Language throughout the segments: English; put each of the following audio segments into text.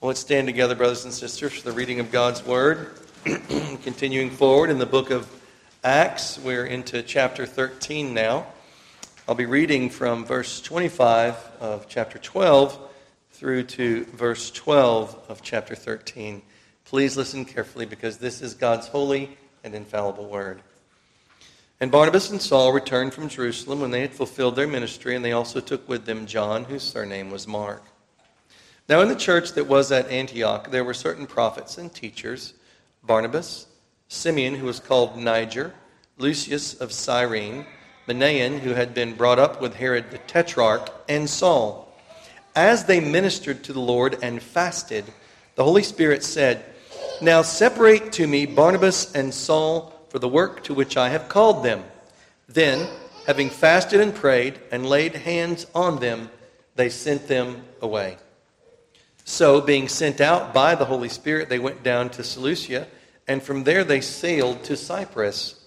Well, let's stand together, brothers and sisters, for the reading of God's Word. Continuing forward in the book of Acts, we're into chapter 13 now. I'll be reading from verse 25 of chapter 12 through to verse 12 of chapter 13. Please listen carefully because this is God's holy and infallible Word. And Barnabas and Saul returned from Jerusalem when they had fulfilled their ministry, and they also took with them John, whose surname was Mark. Now, in the church that was at Antioch, there were certain prophets and teachers Barnabas, Simeon, who was called Niger, Lucius of Cyrene, Manaen, who had been brought up with Herod the Tetrarch, and Saul. As they ministered to the Lord and fasted, the Holy Spirit said, Now separate to me Barnabas and Saul for the work to which I have called them. Then, having fasted and prayed and laid hands on them, they sent them away. So, being sent out by the Holy Spirit, they went down to Seleucia, and from there they sailed to Cyprus.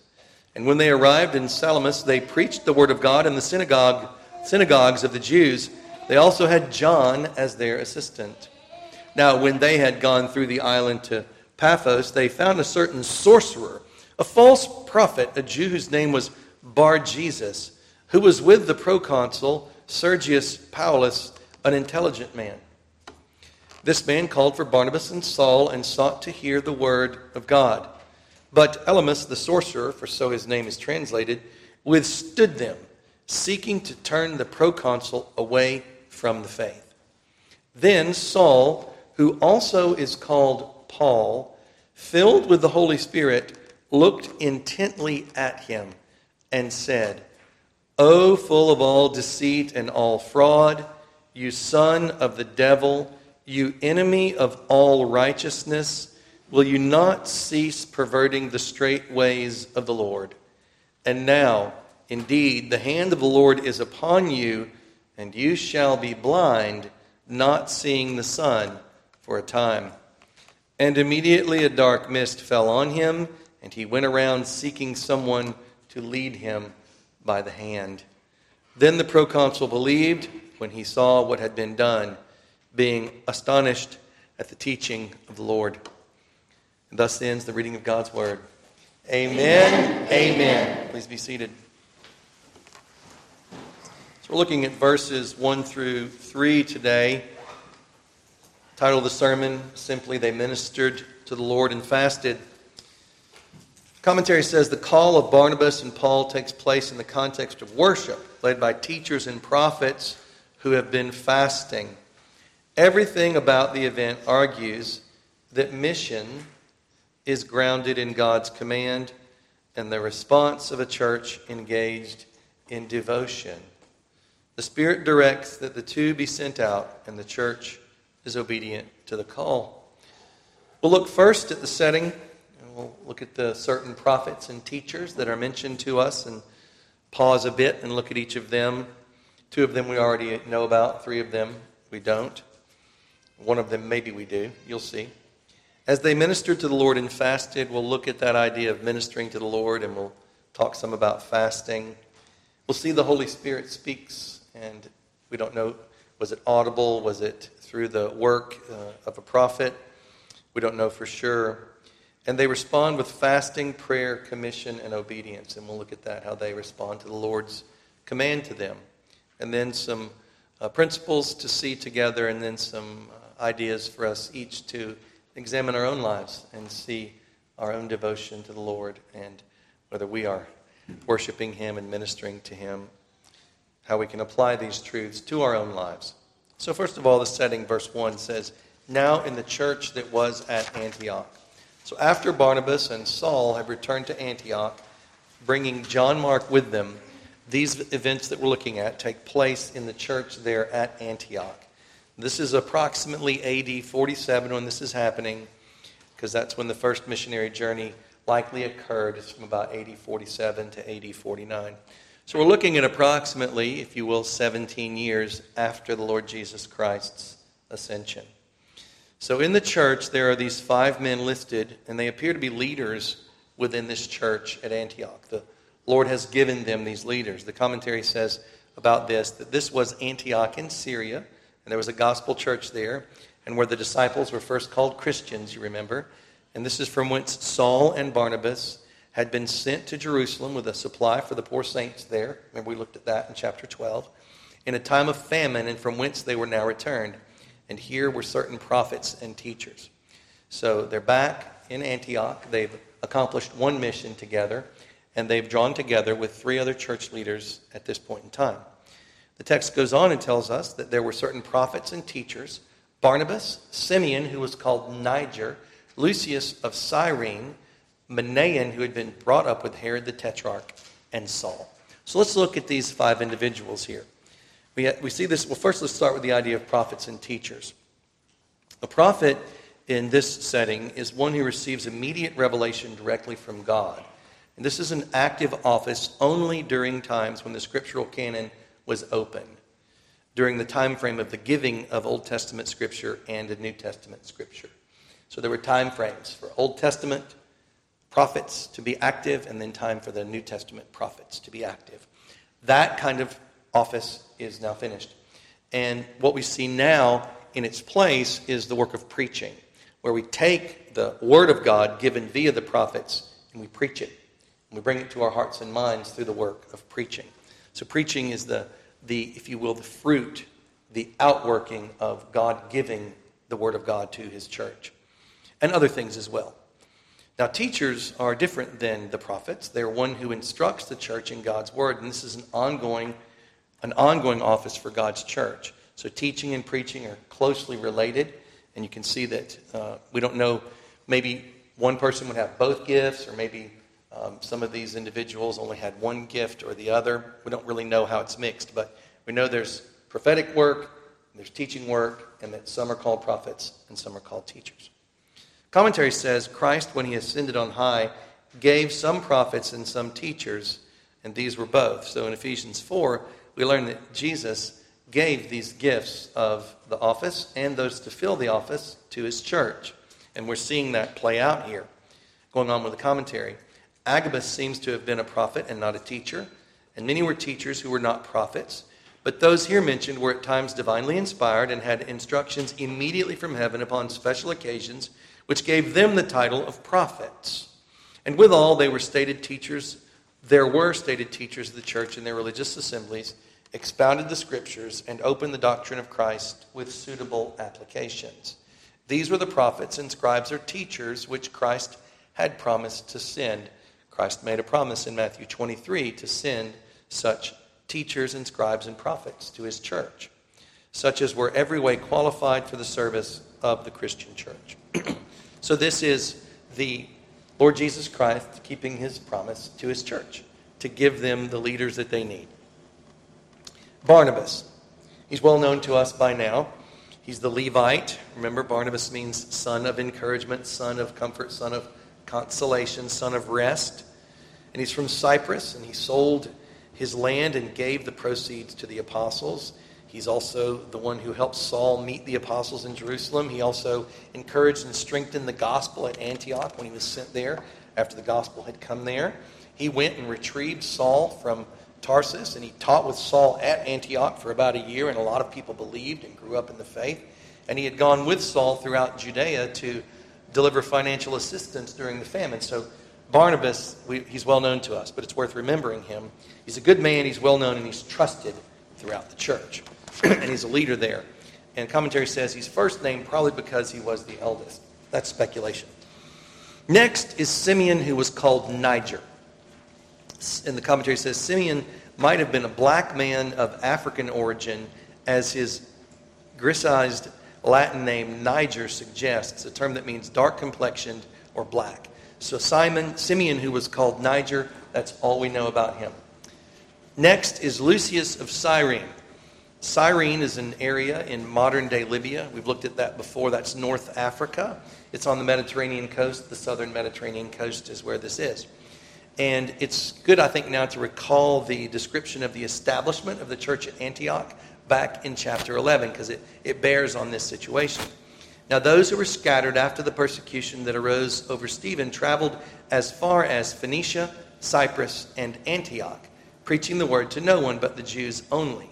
And when they arrived in Salamis, they preached the word of God in the synagogue, synagogues of the Jews. They also had John as their assistant. Now, when they had gone through the island to Paphos, they found a certain sorcerer, a false prophet, a Jew whose name was Bar Jesus, who was with the proconsul Sergius Paulus, an intelligent man. This man called for Barnabas and Saul and sought to hear the word of God. But Elymas, the sorcerer, for so his name is translated, withstood them, seeking to turn the proconsul away from the faith. Then Saul, who also is called Paul, filled with the Holy Spirit, looked intently at him and said, O full of all deceit and all fraud, you son of the devil, you enemy of all righteousness, will you not cease perverting the straight ways of the Lord? And now, indeed, the hand of the Lord is upon you, and you shall be blind, not seeing the sun for a time. And immediately a dark mist fell on him, and he went around seeking someone to lead him by the hand. Then the proconsul believed when he saw what had been done being astonished at the teaching of the Lord. And thus ends the reading of God's word. Amen. Amen. Amen. Please be seated. So we're looking at verses 1 through 3 today. Title of the sermon simply They Ministered to the Lord and Fasted. Commentary says the call of Barnabas and Paul takes place in the context of worship, led by teachers and prophets who have been fasting. Everything about the event argues that mission is grounded in God's command and the response of a church engaged in devotion. The Spirit directs that the two be sent out, and the church is obedient to the call. We'll look first at the setting, and we'll look at the certain prophets and teachers that are mentioned to us, and pause a bit and look at each of them. Two of them we already know about, three of them we don't. One of them, maybe we do. You'll see. As they ministered to the Lord and fasted, we'll look at that idea of ministering to the Lord and we'll talk some about fasting. We'll see the Holy Spirit speaks, and we don't know was it audible? Was it through the work uh, of a prophet? We don't know for sure. And they respond with fasting, prayer, commission, and obedience. And we'll look at that, how they respond to the Lord's command to them. And then some uh, principles to see together, and then some uh, ideas for us each to examine our own lives and see our own devotion to the Lord and whether we are worshiping Him and ministering to Him, how we can apply these truths to our own lives. So, first of all, the setting, verse 1 says, Now in the church that was at Antioch. So, after Barnabas and Saul have returned to Antioch, bringing John Mark with them, these events that we're looking at take place in the church there at Antioch. This is approximately AD 47 when this is happening, because that's when the first missionary journey likely occurred. It's from about AD 47 to AD 49. So we're looking at approximately, if you will, 17 years after the Lord Jesus Christ's ascension. So in the church, there are these five men listed, and they appear to be leaders within this church at Antioch. The Lord has given them these leaders. The commentary says about this that this was Antioch in Syria and there was a gospel church there. and where the disciples were first called Christians, you remember. And this is from whence Saul and Barnabas had been sent to Jerusalem with a supply for the poor saints there. Remember, we looked at that in chapter 12. In a time of famine, and from whence they were now returned. And here were certain prophets and teachers. So they're back in Antioch. They've accomplished one mission together, and they've drawn together with three other church leaders at this point in time. The text goes on and tells us that there were certain prophets and teachers Barnabas, Simeon, who was called Niger, Lucius of Cyrene, Manaen, who had been brought up with Herod the Tetrarch, and Saul. So let's look at these five individuals here. We, we see this. Well, first, let's start with the idea of prophets and teachers. A prophet in this setting is one who receives immediate revelation directly from God. And this is an active office only during times when the scriptural canon was open, during the time frame of the giving of Old Testament scripture and the New Testament scripture. So there were time frames for Old Testament prophets to be active and then time for the New Testament prophets to be active. That kind of office is now finished. And what we see now in its place is the work of preaching, where we take the Word of God given via the prophets and we preach it. And we bring it to our hearts and minds through the work of preaching. So, preaching is the, the if you will, the fruit, the outworking of God giving the Word of God to His church, and other things as well. Now, teachers are different than the prophets. They're one who instructs the church in God's Word, and this is an ongoing an ongoing office for God's church. So teaching and preaching are closely related, and you can see that uh, we don't know, maybe one person would have both gifts, or maybe um, some of these individuals only had one gift or the other. We don't really know how it's mixed, but we know there's prophetic work, there's teaching work, and that some are called prophets and some are called teachers. Commentary says Christ, when he ascended on high, gave some prophets and some teachers, and these were both. So in Ephesians 4, we learn that Jesus gave these gifts of the office and those to fill the office to his church. And we're seeing that play out here. Going on with the commentary. Agabus seems to have been a prophet and not a teacher, and many were teachers who were not prophets. But those here mentioned were at times divinely inspired and had instructions immediately from heaven upon special occasions, which gave them the title of prophets. And withal, they were stated teachers there were stated teachers of the church in their religious assemblies, expounded the scriptures, and opened the doctrine of Christ with suitable applications. These were the prophets and scribes or teachers which Christ had promised to send. Christ made a promise in Matthew 23 to send such teachers and scribes and prophets to his church, such as were every way qualified for the service of the Christian church. so, this is the Lord Jesus Christ keeping his promise to his church to give them the leaders that they need. Barnabas. He's well known to us by now. He's the Levite. Remember, Barnabas means son of encouragement, son of comfort, son of consolation, son of rest. And he's from Cyprus, and he sold his land and gave the proceeds to the apostles. He's also the one who helped Saul meet the apostles in Jerusalem. He also encouraged and strengthened the gospel at Antioch when he was sent there after the gospel had come there. He went and retrieved Saul from Tarsus, and he taught with Saul at Antioch for about a year, and a lot of people believed and grew up in the faith. And he had gone with Saul throughout Judea to deliver financial assistance during the famine. So Barnabas, we, he's well known to us, but it's worth remembering him. He's a good man, he's well known, and he's trusted throughout the church. and he's a leader there. And commentary says he's first named probably because he was the eldest. That's speculation. Next is Simeon, who was called Niger. And the commentary says Simeon might have been a black man of African origin, as his grisized Latin name Niger suggests, a term that means dark complexioned or black. So Simon, Simeon, who was called Niger, that's all we know about him. Next is Lucius of Cyrene. Cyrene is an area in modern day Libya. We've looked at that before. That's North Africa. It's on the Mediterranean coast. The southern Mediterranean coast is where this is. And it's good, I think, now to recall the description of the establishment of the church at Antioch back in chapter 11 because it, it bears on this situation. Now, those who were scattered after the persecution that arose over Stephen traveled as far as Phoenicia, Cyprus, and Antioch, preaching the word to no one but the Jews only.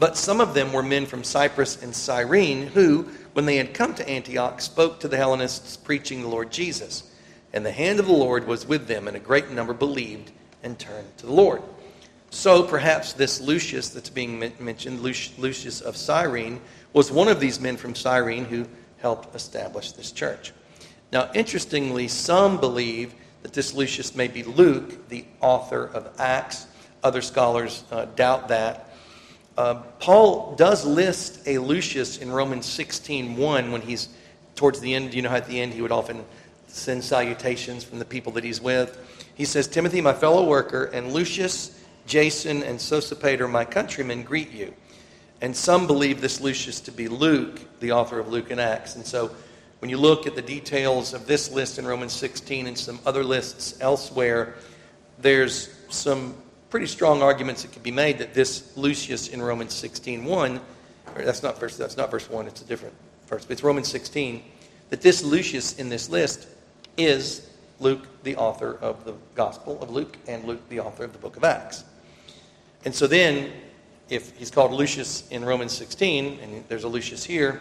But some of them were men from Cyprus and Cyrene who, when they had come to Antioch, spoke to the Hellenists, preaching the Lord Jesus. And the hand of the Lord was with them, and a great number believed and turned to the Lord. So perhaps this Lucius that's being mentioned, Lucius of Cyrene, was one of these men from Cyrene who helped establish this church. Now, interestingly, some believe that this Lucius may be Luke, the author of Acts. Other scholars uh, doubt that. Uh, Paul does list a Lucius in Romans 16:1 when he's towards the end. You know how at the end he would often send salutations from the people that he's with. He says, Timothy, my fellow worker, and Lucius, Jason, and Sosipater, my countrymen, greet you. And some believe this Lucius to be Luke, the author of Luke and Acts. And so when you look at the details of this list in Romans 16 and some other lists elsewhere, there's some pretty strong arguments that could be made that this Lucius in Romans 16:1, that's not verse that's not verse 1, it's a different verse, but it's Romans 16, that this Lucius in this list is Luke, the author of the Gospel of Luke, and Luke, the author of the book of Acts. And so then, if he's called Lucius in Romans 16, and there's a Lucius here,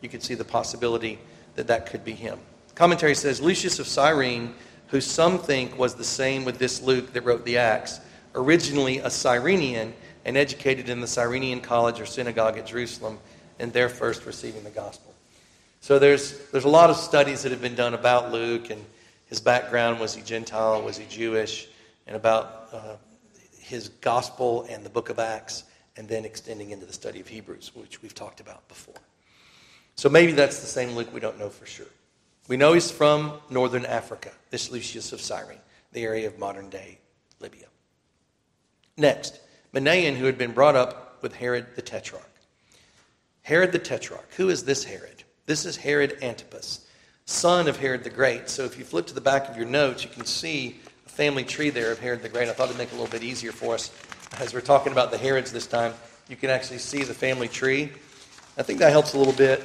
you could see the possibility that that could be him. Commentary says Lucius of Cyrene, who some think was the same with this Luke that wrote the Acts, originally a Cyrenian and educated in the Cyrenian college or synagogue at Jerusalem, and there first receiving the gospel. So there's, there's a lot of studies that have been done about Luke and his background. Was he Gentile? Was he Jewish? And about uh, his gospel and the book of Acts, and then extending into the study of Hebrews, which we've talked about before. So maybe that's the same Luke. We don't know for sure. We know he's from northern Africa, this Lucius of Cyrene, the area of modern day Libya. Next, Manaen, who had been brought up with Herod the Tetrarch. Herod the Tetrarch. Who is this Herod? This is Herod Antipas, son of Herod the Great. So if you flip to the back of your notes, you can see family tree there of Herod the Great. I thought it'd make it a little bit easier for us as we're talking about the Herods this time. You can actually see the family tree. I think that helps a little bit.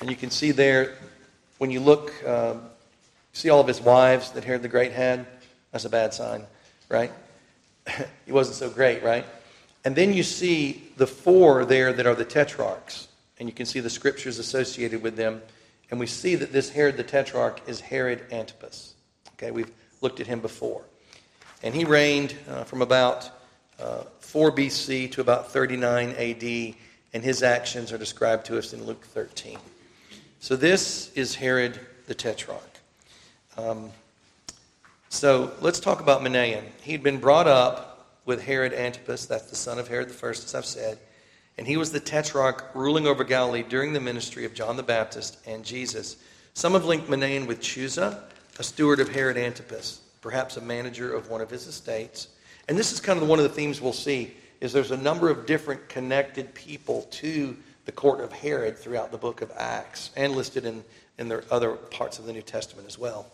And you can see there, when you look, um, see all of his wives that Herod the Great had. That's a bad sign, right? he wasn't so great, right? And then you see the four there that are the tetrarchs and you can see the scriptures associated with them. And we see that this Herod the Tetrarch is Herod Antipas. Okay, we've looked at him before. And he reigned uh, from about uh, 4 BC to about 39 AD, and his actions are described to us in Luke 13. So this is Herod the Tetrarch. Um, so let's talk about Manaen. He'd been brought up with Herod Antipas, that's the son of Herod First, as I've said and he was the tetrarch ruling over Galilee during the ministry of John the Baptist and Jesus. Some have linked Manaen with Chuza, a steward of Herod Antipas, perhaps a manager of one of his estates. And this is kind of one of the themes we'll see is there's a number of different connected people to the court of Herod throughout the book of Acts and listed in, in their other parts of the New Testament as well.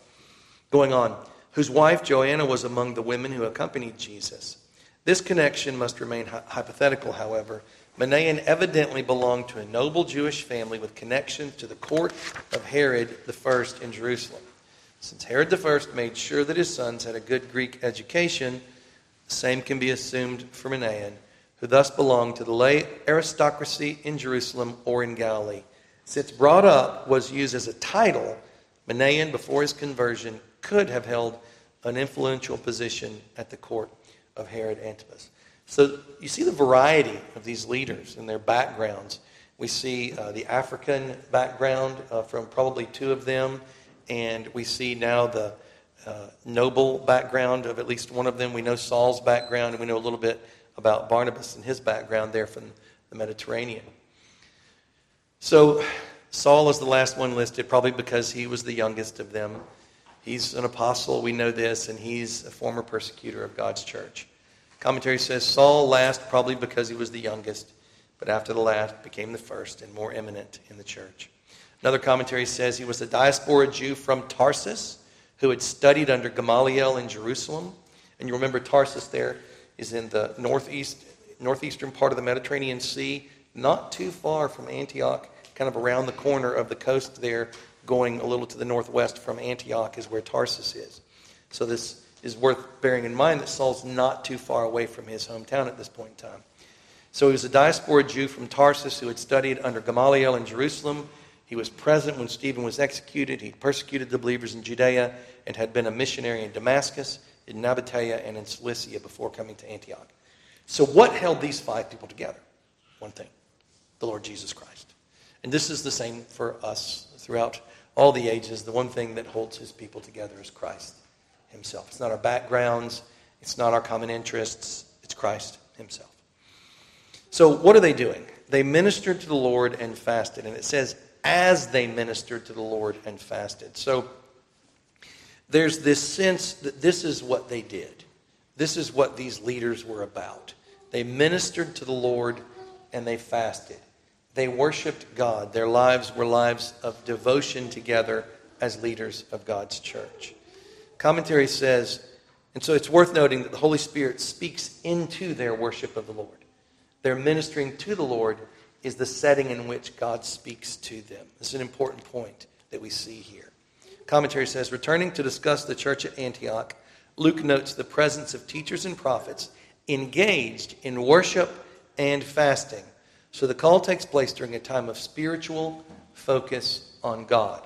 Going on, whose wife Joanna was among the women who accompanied Jesus. This connection must remain hypothetical, however, Manaen evidently belonged to a noble Jewish family with connections to the court of Herod I in Jerusalem. Since Herod I made sure that his sons had a good Greek education, the same can be assumed for Manaen, who thus belonged to the lay aristocracy in Jerusalem or in Galilee. Since brought up was used as a title, Manaen, before his conversion, could have held an influential position at the court of Herod Antipas. So you see the variety of these leaders and their backgrounds. We see uh, the African background uh, from probably two of them, and we see now the uh, noble background of at least one of them. We know Saul's background, and we know a little bit about Barnabas and his background there from the Mediterranean. So Saul is the last one listed, probably because he was the youngest of them. He's an apostle, we know this, and he's a former persecutor of God's church. Commentary says Saul last probably because he was the youngest, but after the last became the first and more eminent in the church. Another commentary says he was a diaspora Jew from Tarsus who had studied under Gamaliel in Jerusalem. And you remember Tarsus there is in the northeast, northeastern part of the Mediterranean Sea, not too far from Antioch, kind of around the corner of the coast there, going a little to the northwest from Antioch is where Tarsus is. So this is worth bearing in mind that Saul's not too far away from his hometown at this point in time. So he was a diaspora Jew from Tarsus who had studied under Gamaliel in Jerusalem. He was present when Stephen was executed. He persecuted the believers in Judea and had been a missionary in Damascus, in Nabatea, and in Cilicia before coming to Antioch. So, what held these five people together? One thing the Lord Jesus Christ. And this is the same for us throughout all the ages. The one thing that holds his people together is Christ himself. It's not our backgrounds, it's not our common interests, it's Christ himself. So, what are they doing? They ministered to the Lord and fasted. And it says, as they ministered to the Lord and fasted. So, there's this sense that this is what they did. This is what these leaders were about. They ministered to the Lord and they fasted. They worshiped God. Their lives were lives of devotion together as leaders of God's church. Commentary says, and so it's worth noting that the Holy Spirit speaks into their worship of the Lord. They're ministering to the Lord is the setting in which God speaks to them. This is an important point that we see here. Commentary says, returning to discuss the church at Antioch, Luke notes the presence of teachers and prophets engaged in worship and fasting. So the call takes place during a time of spiritual focus on God.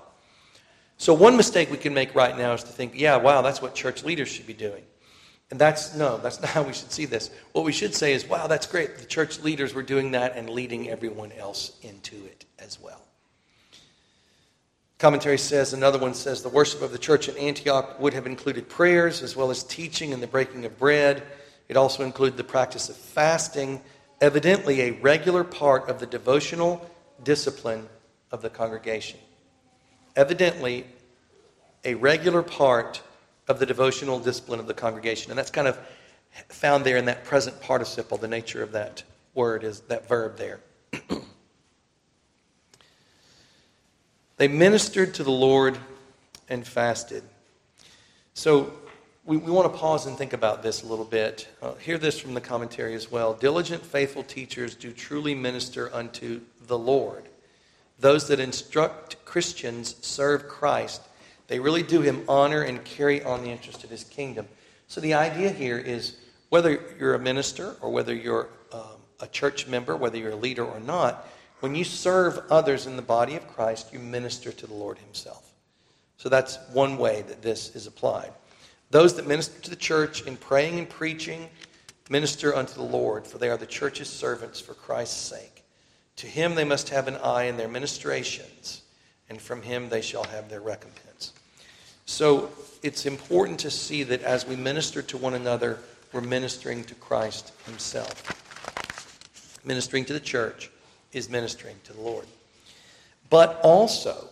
So, one mistake we can make right now is to think, yeah, wow, that's what church leaders should be doing. And that's no, that's not how we should see this. What we should say is, wow, that's great. The church leaders were doing that and leading everyone else into it as well. Commentary says, another one says, the worship of the church in Antioch would have included prayers as well as teaching and the breaking of bread. It also included the practice of fasting, evidently a regular part of the devotional discipline of the congregation. Evidently, a regular part of the devotional discipline of the congregation. And that's kind of found there in that present participle. The nature of that word is that verb there. They ministered to the Lord and fasted. So we, we want to pause and think about this a little bit. Uh, hear this from the commentary as well. Diligent, faithful teachers do truly minister unto the Lord. Those that instruct Christians serve Christ. They really do him honor and carry on the interest of his kingdom. So the idea here is whether you're a minister or whether you're um, a church member, whether you're a leader or not, when you serve others in the body of Christ, you minister to the Lord Himself. So that's one way that this is applied. Those that minister to the church in praying and preaching minister unto the Lord, for they are the church's servants for Christ's sake. To Him they must have an eye in their ministrations, and from Him they shall have their recompense. So it's important to see that as we minister to one another, we're ministering to Christ Himself. Ministering to the church is ministering to the Lord. But also,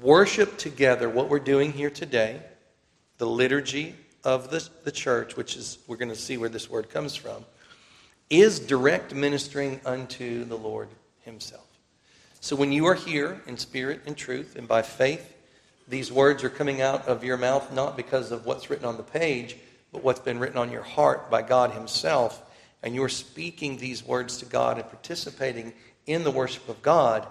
worship together, what we're doing here today, the liturgy of the, the church, which is, we're going to see where this word comes from, is direct ministering unto the Lord Himself. So when you are here in spirit and truth and by faith, these words are coming out of your mouth not because of what's written on the page, but what's been written on your heart by God Himself and you're speaking these words to God and participating in the worship of God,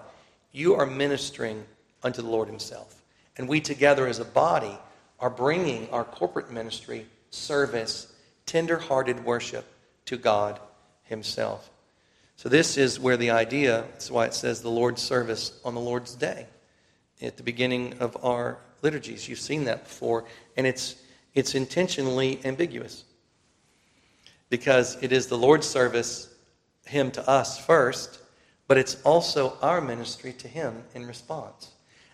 you are ministering unto the Lord Himself. And we together as a body are bringing our corporate ministry, service, tender hearted worship to God Himself. So, this is where the idea, that's why it says the Lord's service on the Lord's day at the beginning of our liturgies. You've seen that before, and it's, it's intentionally ambiguous because it is the Lord's service, Him to us first, but it's also our ministry to Him in response.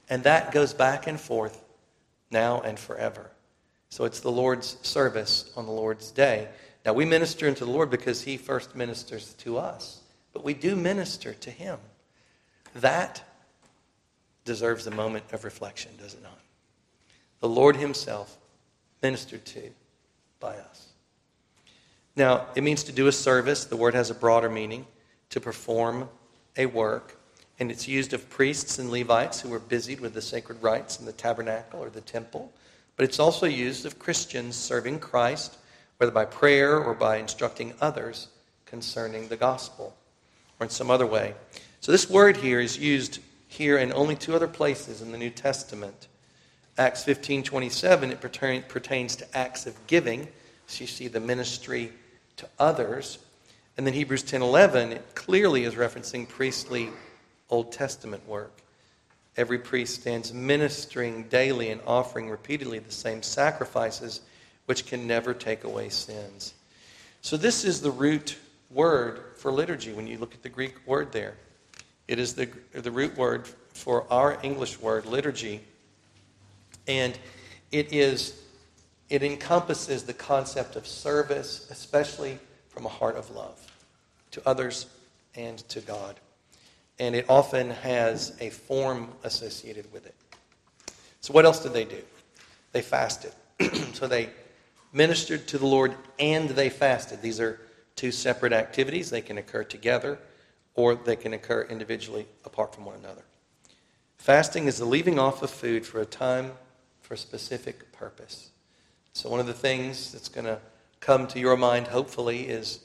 And that goes back and forth now and forever. So it's the Lord's service on the Lord's day. Now we minister unto the Lord because He first ministers to us, but we do minister to Him. That deserves a moment of reflection, does it not? The Lord Himself ministered to by us. Now, it means to do a service. The word has a broader meaning to perform a work. And it's used of priests and Levites who were busied with the sacred rites in the tabernacle or the temple. But it's also used of Christians serving Christ, whether by prayer or by instructing others concerning the gospel or in some other way. So this word here is used here in only two other places in the New Testament. Acts 15:27 it pertains to acts of giving. So you see the ministry to others. And then Hebrews 10:11 it clearly is referencing priestly Old Testament work. Every priest stands ministering daily and offering repeatedly the same sacrifices which can never take away sins. So this is the root word for liturgy when you look at the Greek word there. It is the, the root word for our English word, liturgy. And it is it encompasses the concept of service, especially from a heart of love to others and to God. And it often has a form associated with it. So, what else did they do? They fasted. so, they ministered to the Lord and they fasted. These are two separate activities. They can occur together or they can occur individually apart from one another. Fasting is the leaving off of food for a time for a specific purpose. So, one of the things that's going to come to your mind, hopefully, is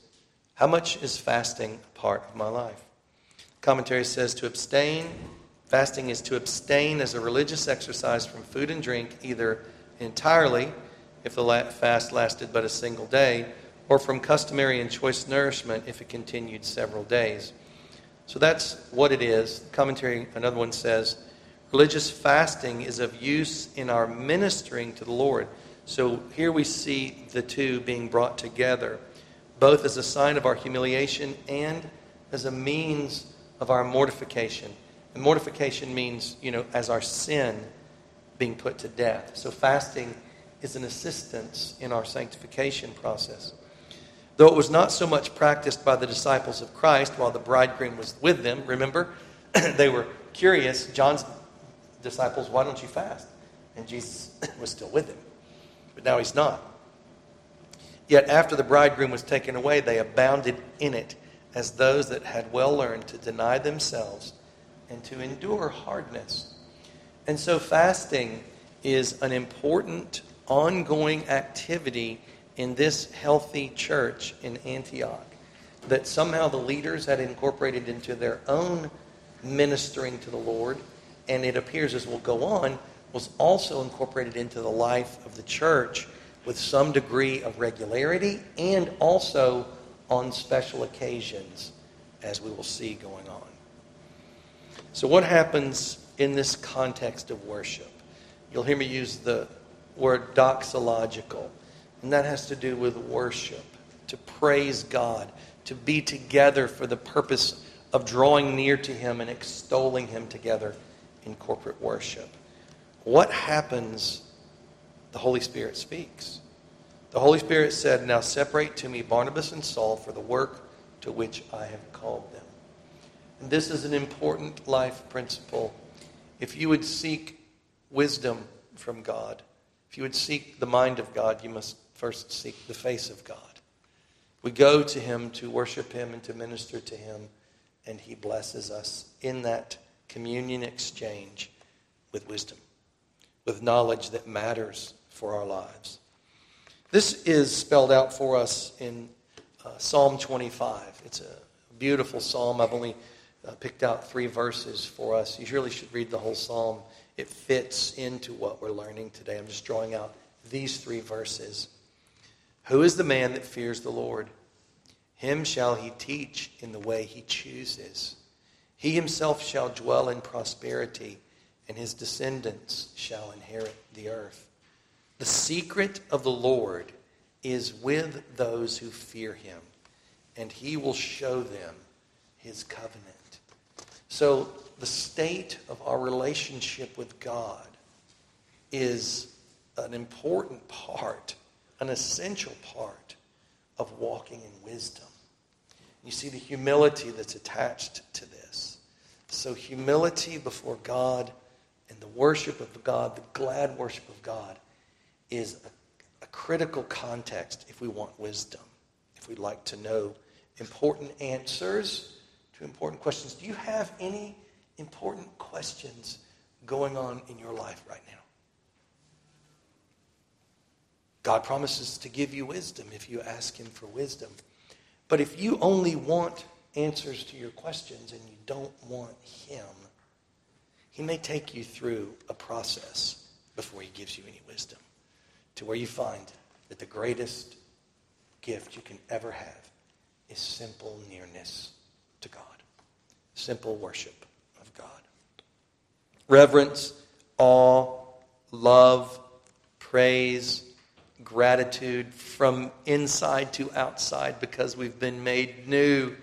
how much is fasting a part of my life? Commentary says to abstain, fasting is to abstain as a religious exercise from food and drink, either entirely, if the fast lasted but a single day, or from customary and choice nourishment if it continued several days. So that's what it is. Commentary, another one says, religious fasting is of use in our ministering to the Lord. So here we see the two being brought together both as a sign of our humiliation and as a means of our mortification. And mortification means, you know, as our sin being put to death. So fasting is an assistance in our sanctification process. Though it was not so much practiced by the disciples of Christ while the bridegroom was with them, remember, they were curious. John's disciples, why don't you fast? And Jesus was still with them. But now he's not. Yet after the bridegroom was taken away, they abounded in it as those that had well learned to deny themselves and to endure hardness. And so fasting is an important ongoing activity in this healthy church in Antioch that somehow the leaders had incorporated into their own ministering to the Lord, and it appears as we'll go on, was also incorporated into the life of the church with some degree of regularity and also on special occasions, as we will see going on. So, what happens in this context of worship? You'll hear me use the word doxological, and that has to do with worship, to praise God, to be together for the purpose of drawing near to Him and extolling Him together in corporate worship. What happens the Holy Spirit speaks. The Holy Spirit said, Now separate to me Barnabas and Saul for the work to which I have called them. And this is an important life principle. If you would seek wisdom from God, if you would seek the mind of God, you must first seek the face of God. We go to Him to worship Him and to minister to Him, and He blesses us in that communion exchange with wisdom, with knowledge that matters for our lives. This is spelled out for us in uh, Psalm 25. It's a beautiful psalm. I've only uh, picked out three verses for us. You really should read the whole psalm. It fits into what we're learning today. I'm just drawing out these three verses. Who is the man that fears the Lord? Him shall he teach in the way he chooses. He himself shall dwell in prosperity, and his descendants shall inherit the earth. The secret of the Lord is with those who fear him, and he will show them his covenant. So, the state of our relationship with God is an important part, an essential part of walking in wisdom. You see the humility that's attached to this. So, humility before God and the worship of God, the glad worship of God, is a, a critical context if we want wisdom, if we'd like to know important answers to important questions. Do you have any important questions going on in your life right now? God promises to give you wisdom if you ask Him for wisdom. But if you only want answers to your questions and you don't want Him, He may take you through a process before He gives you any wisdom to where you find that the greatest gift you can ever have is simple nearness to God, simple worship of God. Reverence, awe, love, praise, gratitude from inside to outside because we've been made new,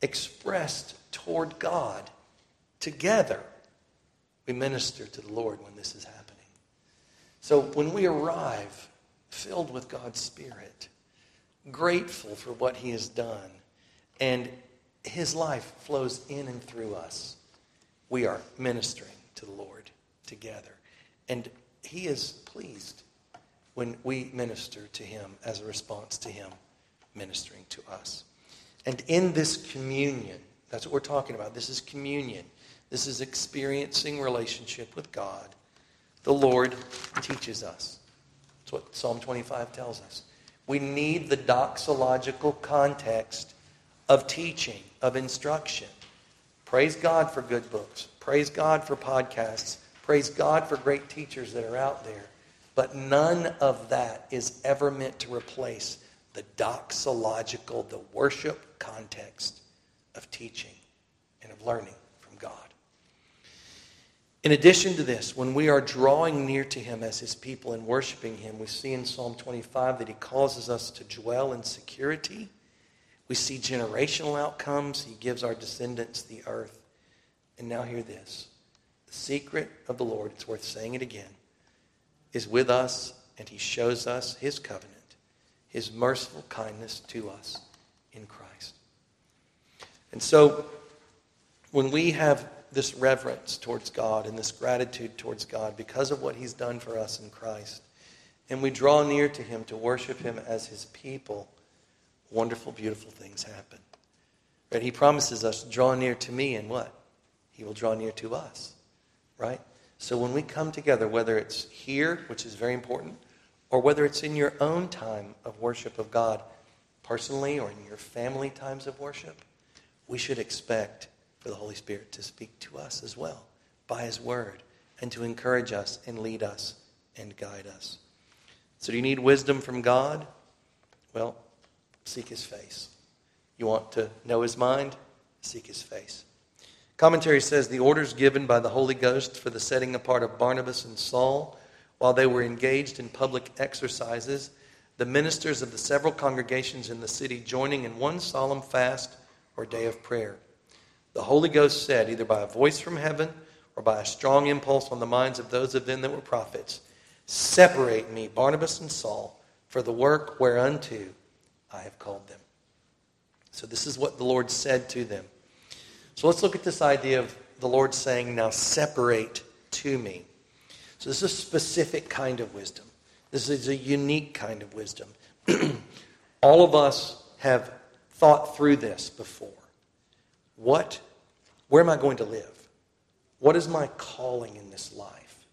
expressed toward God together. We minister to the Lord when this is happening. So when we arrive filled with God's Spirit, grateful for what He has done, and His life flows in and through us, we are ministering to the Lord together. And He is pleased when we minister to Him as a response to Him ministering to us. And in this communion, that's what we're talking about. This is communion. This is experiencing relationship with God. The Lord teaches us. That's what Psalm 25 tells us. We need the doxological context of teaching, of instruction. Praise God for good books. Praise God for podcasts. Praise God for great teachers that are out there. But none of that is ever meant to replace the doxological, the worship context of teaching and of learning from God. In addition to this, when we are drawing near to Him as His people and worshiping Him, we see in Psalm 25 that He causes us to dwell in security. We see generational outcomes. He gives our descendants the earth. And now, hear this the secret of the Lord, it's worth saying it again, is with us, and He shows us His covenant, His merciful kindness to us in Christ. And so, when we have this reverence towards God and this gratitude towards God because of what He's done for us in Christ. And we draw near to Him to worship Him as His people. Wonderful, beautiful things happen. Right? He promises us, draw near to me, and what? He will draw near to us. Right? So when we come together, whether it's here, which is very important, or whether it's in your own time of worship of God, personally, or in your family times of worship, we should expect for the Holy Spirit to speak to us as well by His Word and to encourage us and lead us and guide us. So, do you need wisdom from God? Well, seek His face. You want to know His mind? Seek His face. Commentary says the orders given by the Holy Ghost for the setting apart of Barnabas and Saul while they were engaged in public exercises, the ministers of the several congregations in the city joining in one solemn fast or day of prayer. The Holy Ghost said, either by a voice from heaven or by a strong impulse on the minds of those of them that were prophets, Separate me, Barnabas and Saul, for the work whereunto I have called them. So, this is what the Lord said to them. So, let's look at this idea of the Lord saying, Now separate to me. So, this is a specific kind of wisdom. This is a unique kind of wisdom. All of us have thought through this before. What, where am I going to live? What is my calling in this life?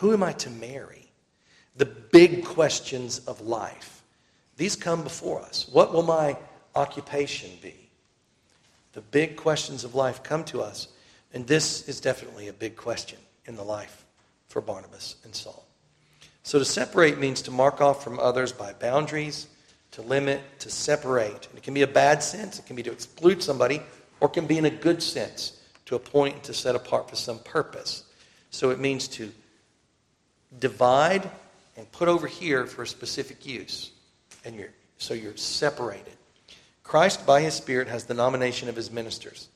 Who am I to marry? The big questions of life. These come before us. What will my occupation be? The big questions of life come to us, and this is definitely a big question in the life for Barnabas and Saul. So to separate means to mark off from others by boundaries, to limit, to separate. And it can be a bad sense, it can be to exclude somebody or it can be in a good sense to appoint and to set apart for some purpose. So it means to divide and put over here for a specific use. And you're, so you're separated. Christ, by his Spirit, has the nomination of his ministers.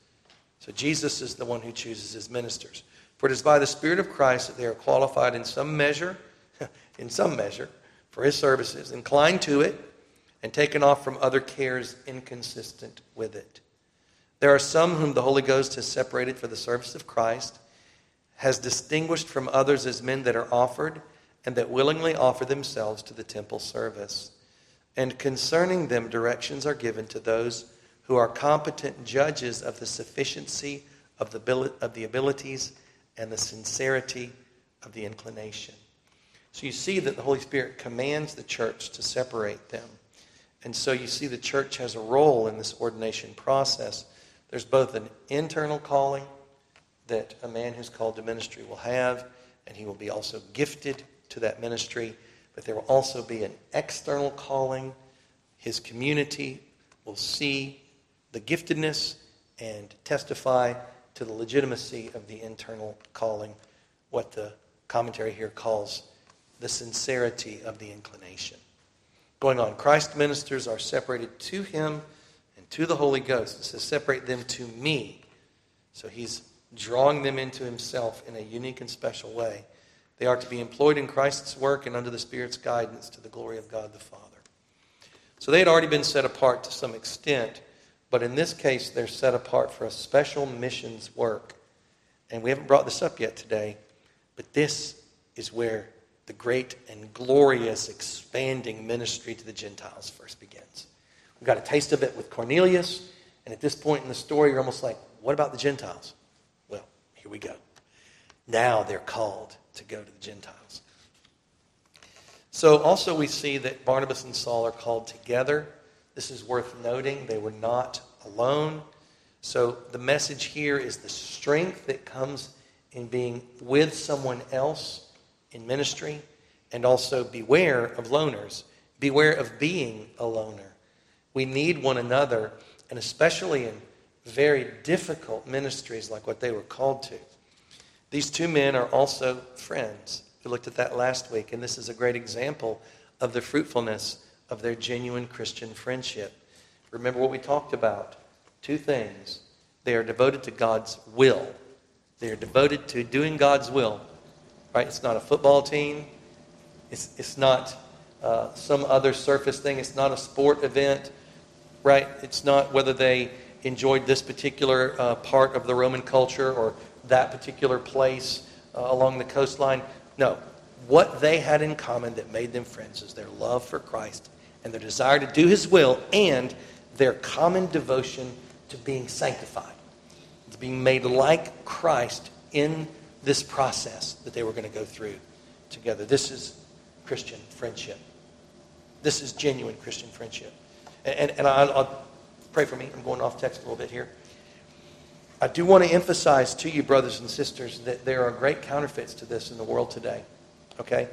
So Jesus is the one who chooses his ministers. For it is by the Spirit of Christ that they are qualified in some measure, in some measure, for his services, inclined to it, and taken off from other cares inconsistent with it. There are some whom the Holy Ghost has separated for the service of Christ, has distinguished from others as men that are offered and that willingly offer themselves to the temple service. And concerning them, directions are given to those who are competent judges of the sufficiency of the, of the abilities and the sincerity of the inclination. So you see that the Holy Spirit commands the church to separate them. And so you see the church has a role in this ordination process there's both an internal calling that a man who's called to ministry will have, and he will be also gifted to that ministry, but there will also be an external calling. His community will see the giftedness and testify to the legitimacy of the internal calling, what the commentary here calls the sincerity of the inclination. Going on, Christ ministers are separated to him and to the Holy Ghost. It says, separate them to me. So he's drawing them into himself in a unique and special way. They are to be employed in Christ's work and under the Spirit's guidance to the glory of God the Father. So they had already been set apart to some extent, but in this case, they're set apart for a special missions work. And we haven't brought this up yet today, but this is where the great and glorious expanding ministry to the Gentiles first begins. We've got a taste of it with Cornelius, and at this point in the story, you're almost like, what about the Gentiles? Well, here we go. Now they're called to go to the Gentiles. So, also, we see that Barnabas and Saul are called together. This is worth noting. They were not alone. So, the message here is the strength that comes in being with someone else in ministry, and also beware of loners. Beware of being a loner. We need one another, and especially in very difficult ministries like what they were called to. These two men are also friends. We looked at that last week, and this is a great example of the fruitfulness of their genuine Christian friendship. Remember what we talked about two things. They are devoted to God's will, they are devoted to doing God's will right? It's not a football team. It's, it's not uh, some other surface thing. It's not a sport event, right? It's not whether they enjoyed this particular uh, part of the Roman culture or that particular place uh, along the coastline. No. What they had in common that made them friends is their love for Christ and their desire to do his will and their common devotion to being sanctified, to being made like Christ in this process that they were going to go through together. This is Christian friendship. This is genuine Christian friendship. And, and, and I'll, I'll pray for me. I'm going off text a little bit here. I do want to emphasize to you, brothers and sisters, that there are great counterfeits to this in the world today. Okay?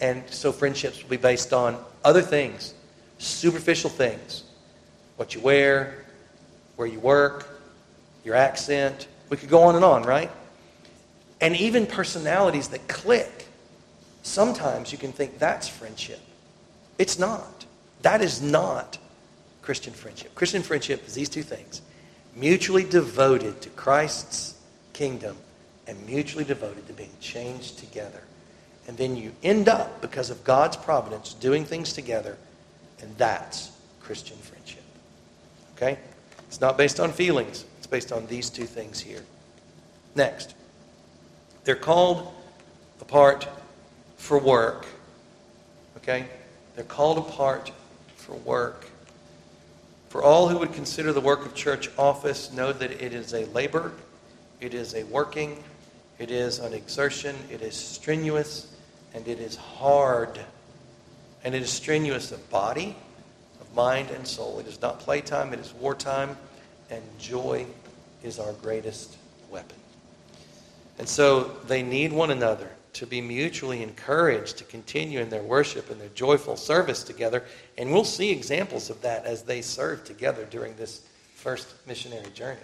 And so friendships will be based on other things, superficial things. What you wear, where you work, your accent. We could go on and on, right? and even personalities that click. Sometimes you can think that's friendship. It's not. That is not Christian friendship. Christian friendship is these two things mutually devoted to Christ's kingdom and mutually devoted to being changed together. And then you end up, because of God's providence, doing things together, and that's Christian friendship. Okay? It's not based on feelings, it's based on these two things here. Next. They're called apart for work. Okay? They're called apart for work. For all who would consider the work of church office, know that it is a labor, it is a working, it is an exertion, it is strenuous, and it is hard. And it is strenuous of body, of mind, and soul. It is not playtime, it is wartime, and joy is our greatest weapon. And so they need one another to be mutually encouraged to continue in their worship and their joyful service together. And we'll see examples of that as they serve together during this first missionary journey.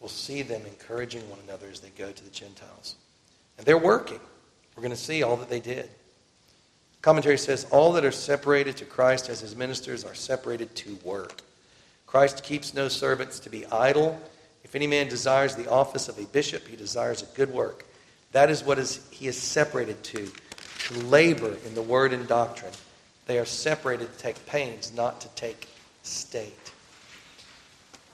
We'll see them encouraging one another as they go to the Gentiles. And they're working. We're going to see all that they did. Commentary says all that are separated to Christ as his ministers are separated to work. Christ keeps no servants to be idle if any man desires the office of a bishop, he desires a good work. That is what is, he is separated to, to labor in the word and doctrine. They are separated to take pains, not to take state.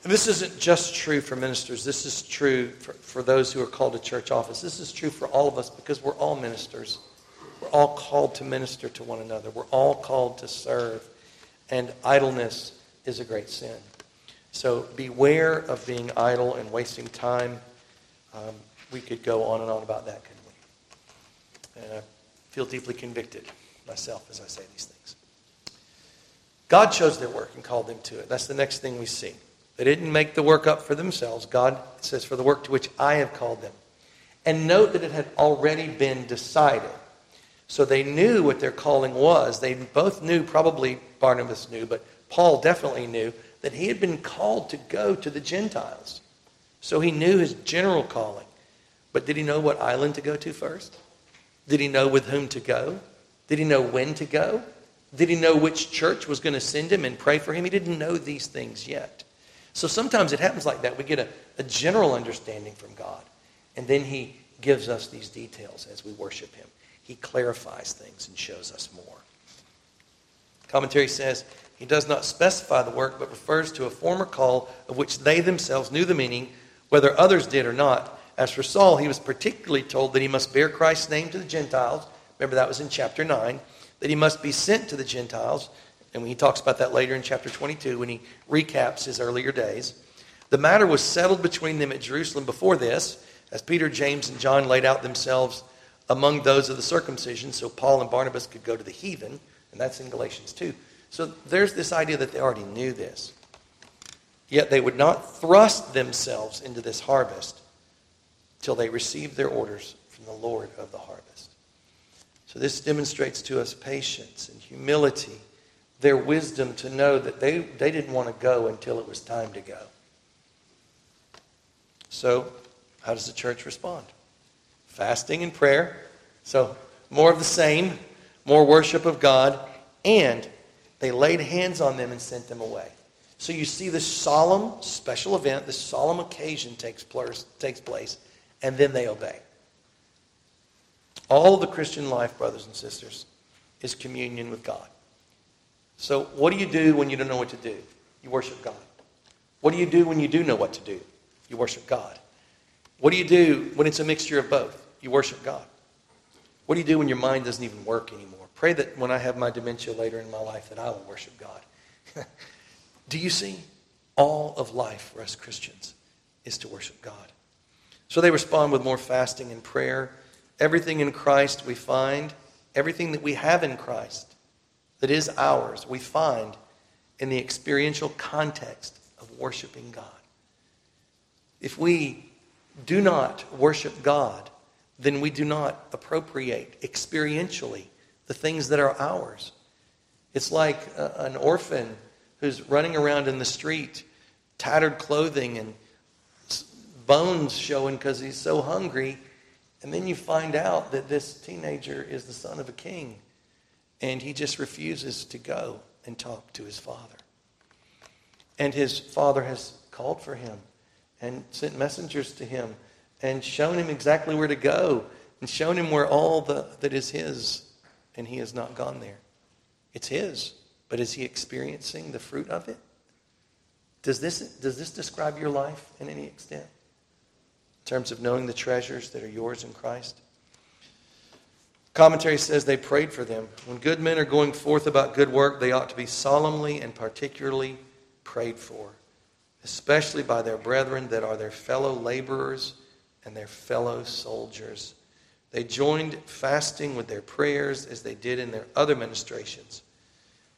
And this isn't just true for ministers. This is true for, for those who are called to church office. This is true for all of us because we're all ministers. We're all called to minister to one another. We're all called to serve. And idleness is a great sin. So beware of being idle and wasting time. Um, we could go on and on about that, couldn't we? And I feel deeply convicted myself as I say these things. God chose their work and called them to it. That's the next thing we see. They didn't make the work up for themselves. God says, for the work to which I have called them. And note that it had already been decided. So they knew what their calling was. They both knew, probably Barnabas knew, but Paul definitely knew that he had been called to go to the Gentiles. So he knew his general calling. But did he know what island to go to first? Did he know with whom to go? Did he know when to go? Did he know which church was going to send him and pray for him? He didn't know these things yet. So sometimes it happens like that. We get a, a general understanding from God, and then he gives us these details as we worship him. He clarifies things and shows us more. Commentary says, he does not specify the work, but refers to a former call of which they themselves knew the meaning, whether others did or not. As for Saul, he was particularly told that he must bear Christ's name to the Gentiles. Remember, that was in chapter 9. That he must be sent to the Gentiles. And when he talks about that later in chapter 22, when he recaps his earlier days. The matter was settled between them at Jerusalem before this, as Peter, James, and John laid out themselves among those of the circumcision, so Paul and Barnabas could go to the heathen. And that's in Galatians 2. So there's this idea that they already knew this. Yet they would not thrust themselves into this harvest till they received their orders from the Lord of the harvest. So this demonstrates to us patience and humility, their wisdom to know that they, they didn't want to go until it was time to go. So, how does the church respond? Fasting and prayer. So, more of the same, more worship of God, and they laid hands on them and sent them away. So you see this solemn, special event, this solemn occasion takes place, takes place, and then they obey. All of the Christian life, brothers and sisters, is communion with God. So, what do you do when you don't know what to do? You worship God. What do you do when you do know what to do? You worship God. What do you do when it's a mixture of both? You worship God. What do you do when your mind doesn't even work anymore? Pray that when I have my dementia later in my life that I will worship God. Do you see? All of life for us Christians is to worship God. So they respond with more fasting and prayer. Everything in Christ we find, everything that we have in Christ that is ours, we find in the experiential context of worshiping God. If we do not worship God, then we do not appropriate experientially the things that are ours. It's like a, an orphan who's running around in the street, tattered clothing and bones showing because he's so hungry. And then you find out that this teenager is the son of a king, and he just refuses to go and talk to his father. And his father has called for him and sent messengers to him and shown him exactly where to go and shown him where all the, that is his and he has not gone there. It's his, but is he experiencing the fruit of it? Does this, does this describe your life in any extent? Terms of knowing the treasures that are yours in Christ? Commentary says they prayed for them. When good men are going forth about good work, they ought to be solemnly and particularly prayed for, especially by their brethren that are their fellow laborers and their fellow soldiers. They joined fasting with their prayers as they did in their other ministrations.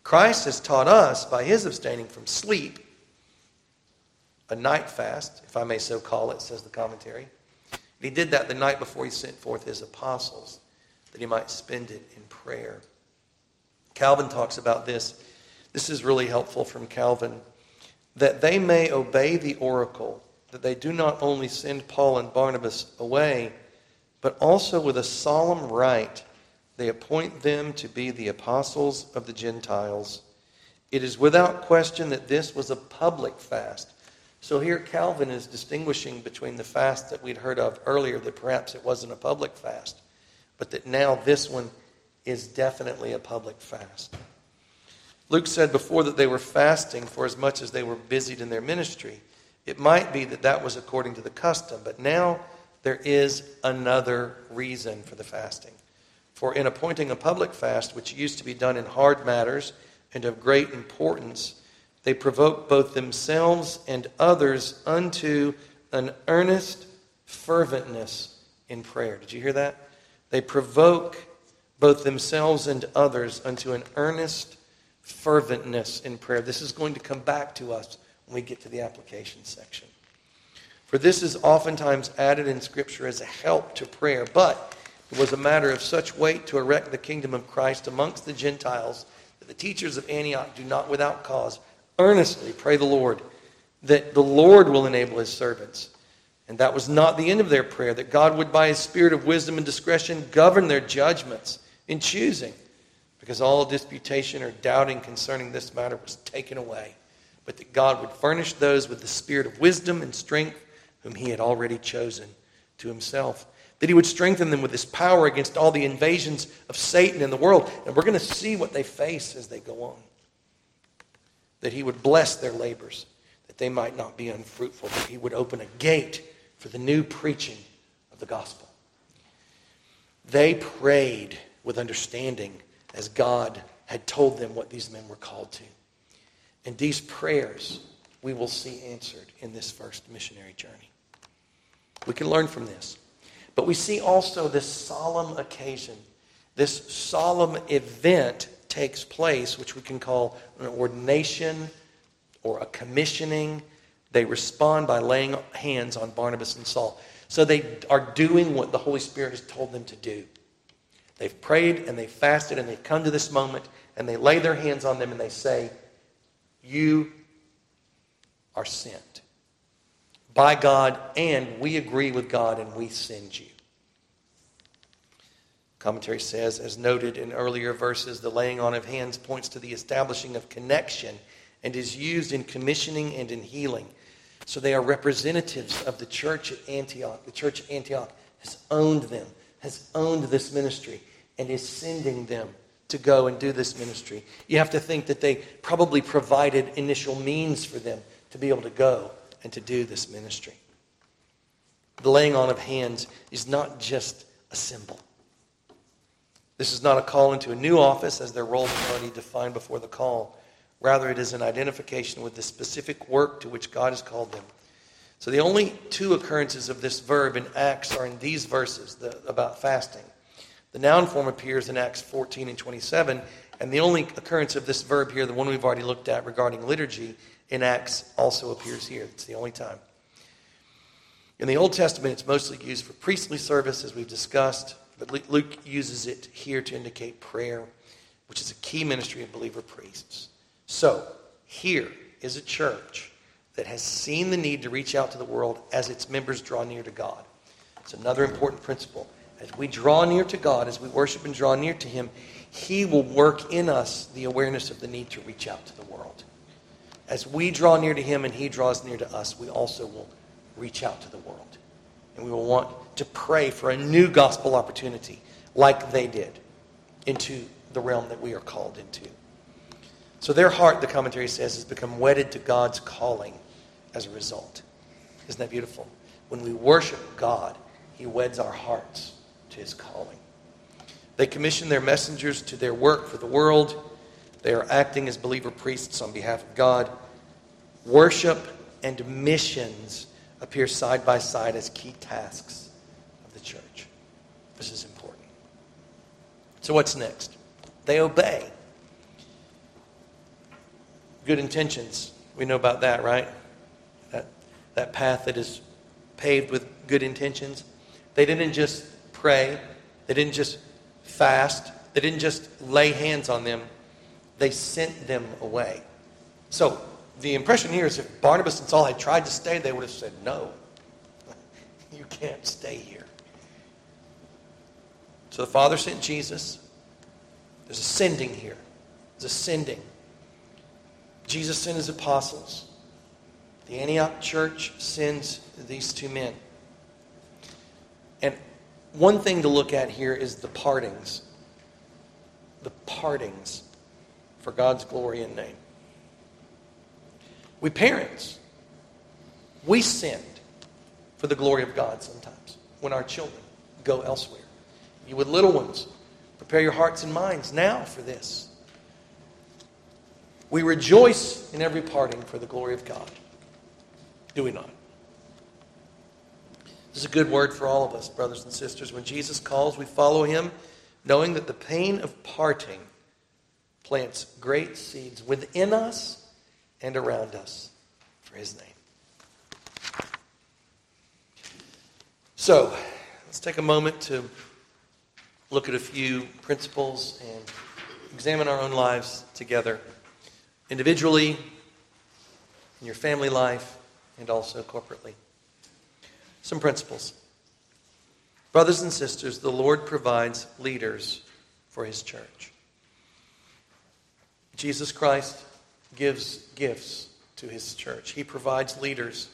Christ has taught us by his abstaining from sleep, a night fast, if I may so call it, says the commentary. He did that the night before he sent forth his apostles, that he might spend it in prayer. Calvin talks about this. This is really helpful from Calvin. That they may obey the oracle, that they do not only send Paul and Barnabas away, but also with a solemn rite they appoint them to be the apostles of the Gentiles. It is without question that this was a public fast. So here Calvin is distinguishing between the fast that we'd heard of earlier, that perhaps it wasn't a public fast, but that now this one is definitely a public fast. Luke said before that they were fasting for as much as they were busied in their ministry. It might be that that was according to the custom, but now there is another reason for the fasting. For in appointing a public fast, which used to be done in hard matters and of great importance, they provoke both themselves and others unto an earnest ferventness in prayer. Did you hear that? They provoke both themselves and others unto an earnest ferventness in prayer. This is going to come back to us when we get to the application section. For this is oftentimes added in Scripture as a help to prayer, but it was a matter of such weight to erect the kingdom of Christ amongst the Gentiles that the teachers of Antioch do not without cause earnestly pray the Lord that the Lord will enable his servants. And that was not the end of their prayer, that God would, by his spirit of wisdom and discretion, govern their judgments in choosing, because all disputation or doubting concerning this matter was taken away, but that God would furnish those with the spirit of wisdom and strength whom he had already chosen to himself. That he would strengthen them with his power against all the invasions of Satan in the world. And we're going to see what they face as they go on. That he would bless their labors that they might not be unfruitful, that he would open a gate for the new preaching of the gospel. They prayed with understanding as God had told them what these men were called to. And these prayers we will see answered in this first missionary journey. We can learn from this. But we see also this solemn occasion, this solemn event takes place, which we can call an ordination or a commissioning. They respond by laying hands on Barnabas and Saul. So they are doing what the Holy Spirit has told them to do. They've prayed and they've fasted and they've come to this moment and they lay their hands on them and they say, You are sent by God and we agree with God and we send you. Commentary says, as noted in earlier verses, the laying on of hands points to the establishing of connection and is used in commissioning and in healing. So they are representatives of the church at Antioch. The church at Antioch has owned them, has owned this ministry, and is sending them to go and do this ministry. You have to think that they probably provided initial means for them to be able to go and to do this ministry. The laying on of hands is not just a symbol. This is not a call into a new office, as their role was already defined before the call. Rather, it is an identification with the specific work to which God has called them. So the only two occurrences of this verb in Acts are in these verses the, about fasting. The noun form appears in Acts 14 and 27, and the only occurrence of this verb here, the one we've already looked at regarding liturgy, in Acts also appears here. It's the only time. In the Old Testament, it's mostly used for priestly service, as we've discussed, but Luke uses it here to indicate prayer, which is a key ministry of believer priests. So, here is a church that has seen the need to reach out to the world as its members draw near to God. It's another important principle. As we draw near to God, as we worship and draw near to Him, He will work in us the awareness of the need to reach out to the world. As we draw near to Him and He draws near to us, we also will reach out to the world. And we will want to pray for a new gospel opportunity like they did into the realm that we are called into. So their heart, the commentary says, has become wedded to God's calling as a result. Isn't that beautiful? When we worship God, He weds our hearts to His calling. They commission their messengers to their work for the world. They are acting as believer priests on behalf of God. Worship and missions appear side by side as key tasks of the church. This is important. So, what's next? They obey good intentions. We know about that, right? That, that path that is paved with good intentions. They didn't just pray, they didn't just fast, they didn't just lay hands on them, they sent them away. So the impression here is if Barnabas and Saul had tried to stay, they would have said, No, you can't stay here. So the Father sent Jesus. There's a sending here. There's a sending. Jesus sent his apostles. The Antioch church sends these two men. And one thing to look at here is the partings. The partings for God's glory and name. We parents, we send for the glory of God sometimes when our children go elsewhere. You with little ones, prepare your hearts and minds now for this. We rejoice in every parting for the glory of God. Do we not? This is a good word for all of us, brothers and sisters. When Jesus calls, we follow him, knowing that the pain of parting plants great seeds within us and around us for his name. So, let's take a moment to look at a few principles and examine our own lives together, individually, in your family life, and also corporately. Some principles. Brothers and sisters, the Lord provides leaders for his church. Jesus Christ gives gifts to his church. He provides leaders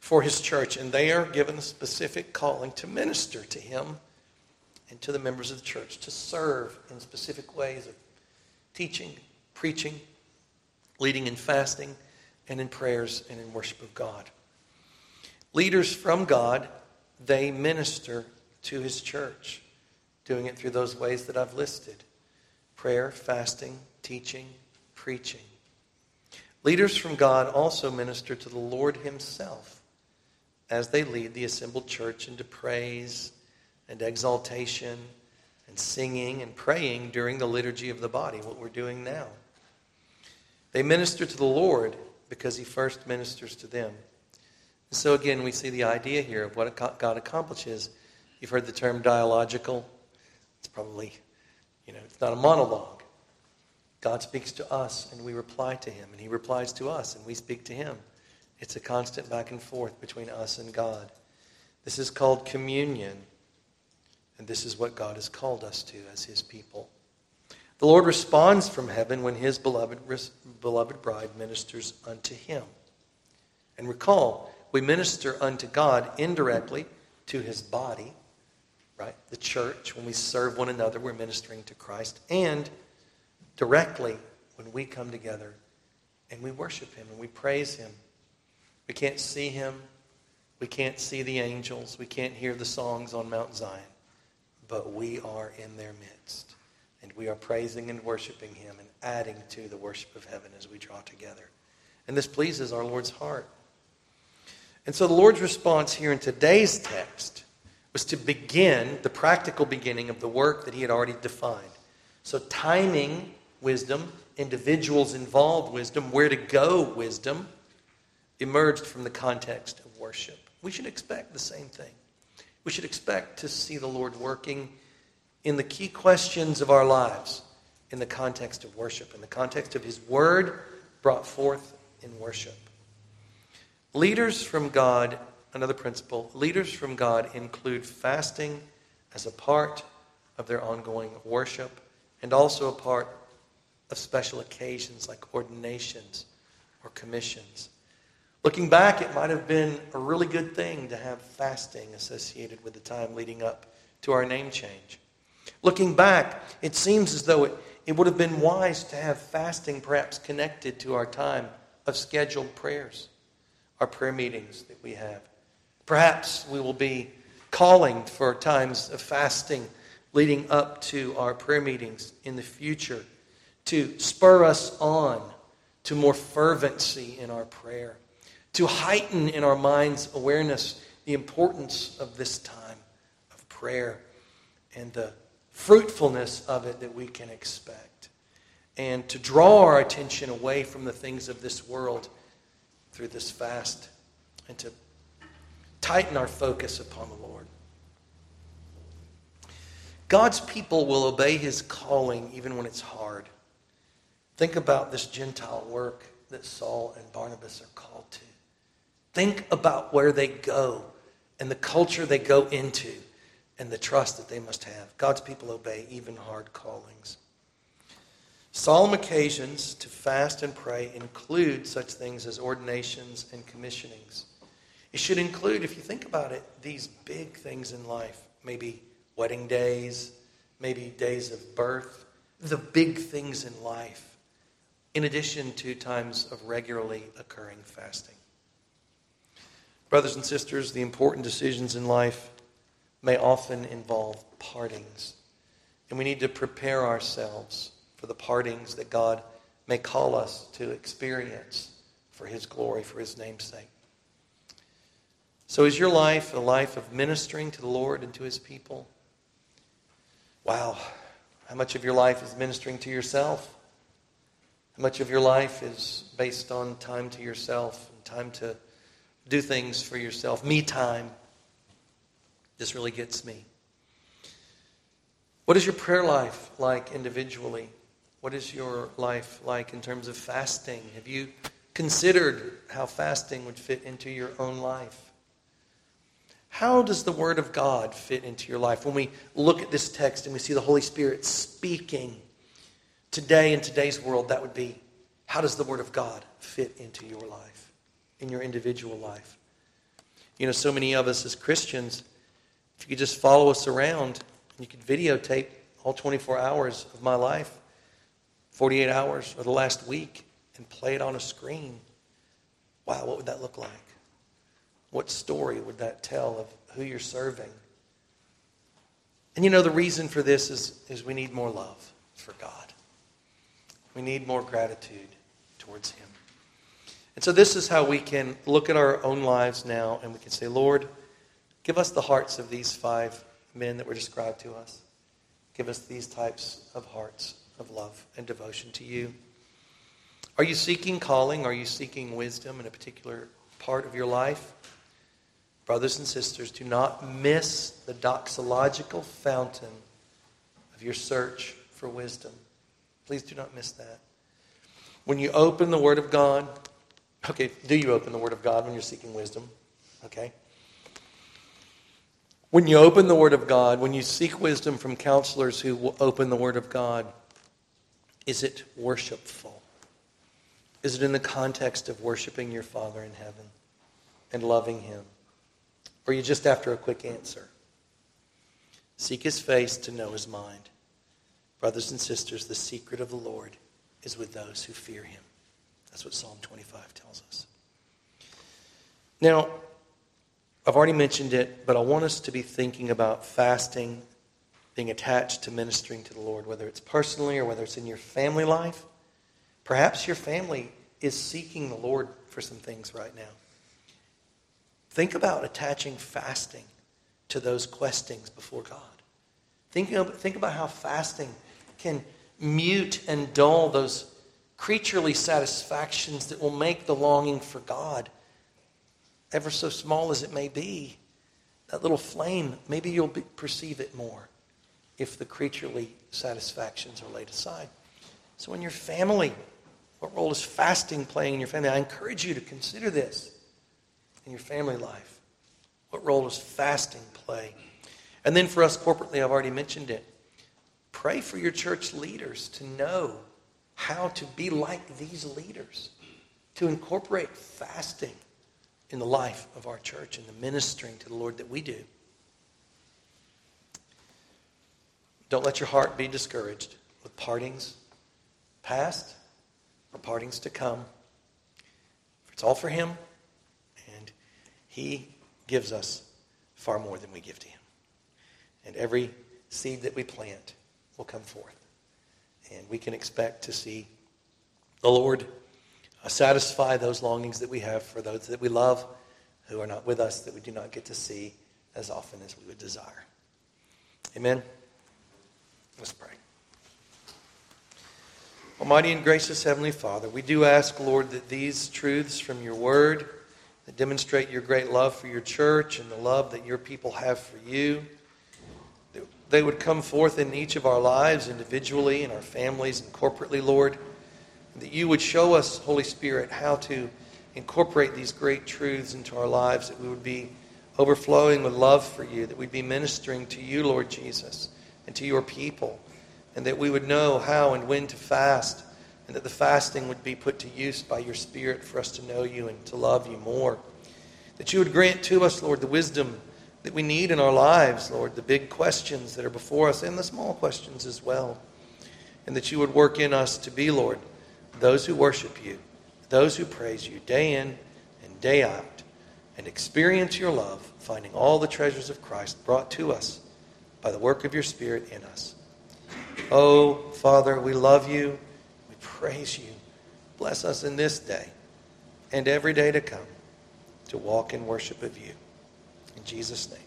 for his church, and they are given a specific calling to minister to him and to the members of the church, to serve in specific ways of teaching, preaching, leading in fasting, and in prayers and in worship of God. Leaders from God, they minister to his church, doing it through those ways that I've listed prayer, fasting, teaching, preaching. Leaders from God also minister to the Lord Himself as they lead the assembled church into praise and exaltation and singing and praying during the liturgy of the body, what we're doing now. They minister to the Lord because He first ministers to them. So, again, we see the idea here of what God accomplishes. You've heard the term dialogical. It's probably, you know, it's not a monologue. God speaks to us and we reply to him, and he replies to us and we speak to him. It's a constant back and forth between us and God. This is called communion, and this is what God has called us to as his people. The Lord responds from heaven when his beloved, beloved bride ministers unto him. And recall, we minister unto God indirectly to his body, right? The church. When we serve one another, we're ministering to Christ. And directly when we come together and we worship Him and we praise Him. We can't see Him. We can't see the angels. We can't hear the songs on Mount Zion. But we are in their midst. And we are praising and worshiping Him and adding to the worship of heaven as we draw together. And this pleases our Lord's heart. And so the Lord's response here in today's text was to begin the practical beginning of the work that He had already defined. So timing wisdom, individuals involved wisdom, where to go wisdom, emerged from the context of worship. We should expect the same thing. We should expect to see the Lord working in the key questions of our lives in the context of worship, in the context of His Word brought forth in worship. Leaders from God, another principle, leaders from God include fasting as a part of their ongoing worship and also a part of special occasions like ordinations or commissions. Looking back, it might have been a really good thing to have fasting associated with the time leading up to our name change. Looking back, it seems as though it, it would have been wise to have fasting perhaps connected to our time of scheduled prayers, our prayer meetings that we have. Perhaps we will be calling for times of fasting leading up to our prayer meetings in the future to spur us on to more fervency in our prayer, to heighten in our minds awareness the importance of this time of prayer and the fruitfulness of it that we can expect, and to draw our attention away from the things of this world through this fast, and to tighten our focus upon the Lord. God's people will obey his calling even when it's hard. Think about this Gentile work that Saul and Barnabas are called to. Think about where they go and the culture they go into and the trust that they must have. God's people obey even hard callings. Solemn occasions to fast and pray include such things as ordinations and commissionings. It should include, if you think about it, these big things in life. Maybe wedding days, maybe days of birth, the big things in life in addition to times of regularly occurring fasting. Brothers and sisters, the important decisions in life may often involve partings. And we need to prepare ourselves for the partings that God may call us to experience for His glory, for His name's sake. So, is your life a life of ministering to the Lord and to His people? Wow, how much of your life is ministering to yourself? Much of your life is based on time to yourself and time to do things for yourself? Me time. This really gets me. What is your prayer life like individually? What is your life like in terms of fasting? Have you considered how fasting would fit into your own life? How does the Word of God fit into your life? When we look at this text and we see the Holy Spirit speaking today in today's world, that would be how does the Word of God fit into your life, in your individual life? You know, so many of us as Christians, if you could just follow us around, you could videotape all 24 hours of my life, 48 hours or the last week, and play it on a screen. Wow, what would that look like? What story would that tell of who you're serving? And you know, the reason for this is, is we need more love for God. We need more gratitude towards Him. And so, this is how we can look at our own lives now and we can say, Lord, give us the hearts of these five men that were described to us. Give us these types of hearts of love and devotion to you. Are you seeking calling? Are you seeking wisdom in a particular part of your life? Brothers and sisters, do not miss the doxological fountain of your search for wisdom. Please do not miss that. When you open the Word of God, okay, do you open the Word of God when you're seeking wisdom? Okay. When you open the Word of God, when you seek wisdom from counselors who open the Word of God, is it worshipful? Is it in the context of worshiping your Father in heaven and loving Him? Or are you just after a quick answer? Seek His face to know His mind. Brothers and sisters, the secret of the Lord is with those who fear Him. That's what Psalm 25 tells us. Now, I've already mentioned it, but I want us to be thinking about fasting, being attached to ministering to the Lord, whether it's personally or whether it's in your family life. Perhaps your family is seeking the Lord for some things right now. Think about attaching fasting to those questings before God. Think, think about how fasting can mute and dull those creaturely satisfactions that will make the longing for God, ever so small as it may be, that little flame, maybe you'll be, perceive it more if the creaturely satisfactions are laid aside. So, in your family, what role is fasting playing in your family? I encourage you to consider this in your family life. What role does fasting play? And then for us corporately, I've already mentioned it. Pray for your church leaders to know how to be like these leaders, to incorporate fasting in the life of our church and the ministering to the Lord that we do. Don't let your heart be discouraged with partings past or partings to come. It's all for Him, and He gives us far more than we give to Him. And every seed that we plant will come forth. And we can expect to see the Lord uh, satisfy those longings that we have for those that we love who are not with us, that we do not get to see as often as we would desire. Amen. Let's pray. Almighty and gracious Heavenly Father, we do ask, Lord, that these truths from your word that demonstrate your great love for your church and the love that your people have for you, they would come forth in each of our lives, individually, in our families, and corporately, Lord. That you would show us, Holy Spirit, how to incorporate these great truths into our lives, that we would be overflowing with love for you, that we'd be ministering to you, Lord Jesus, and to your people, and that we would know how and when to fast, and that the fasting would be put to use by your Spirit for us to know you and to love you more. That you would grant to us, Lord, the wisdom that we need in our lives, Lord, the big questions that are before us and the small questions as well. And that you would work in us to be, Lord, those who worship you, those who praise you day in and day out, and experience your love, finding all the treasures of Christ brought to us by the work of your Spirit in us. Oh, Father, we love you. We praise you. Bless us in this day and every day to come to walk in worship of you. Jesus' name.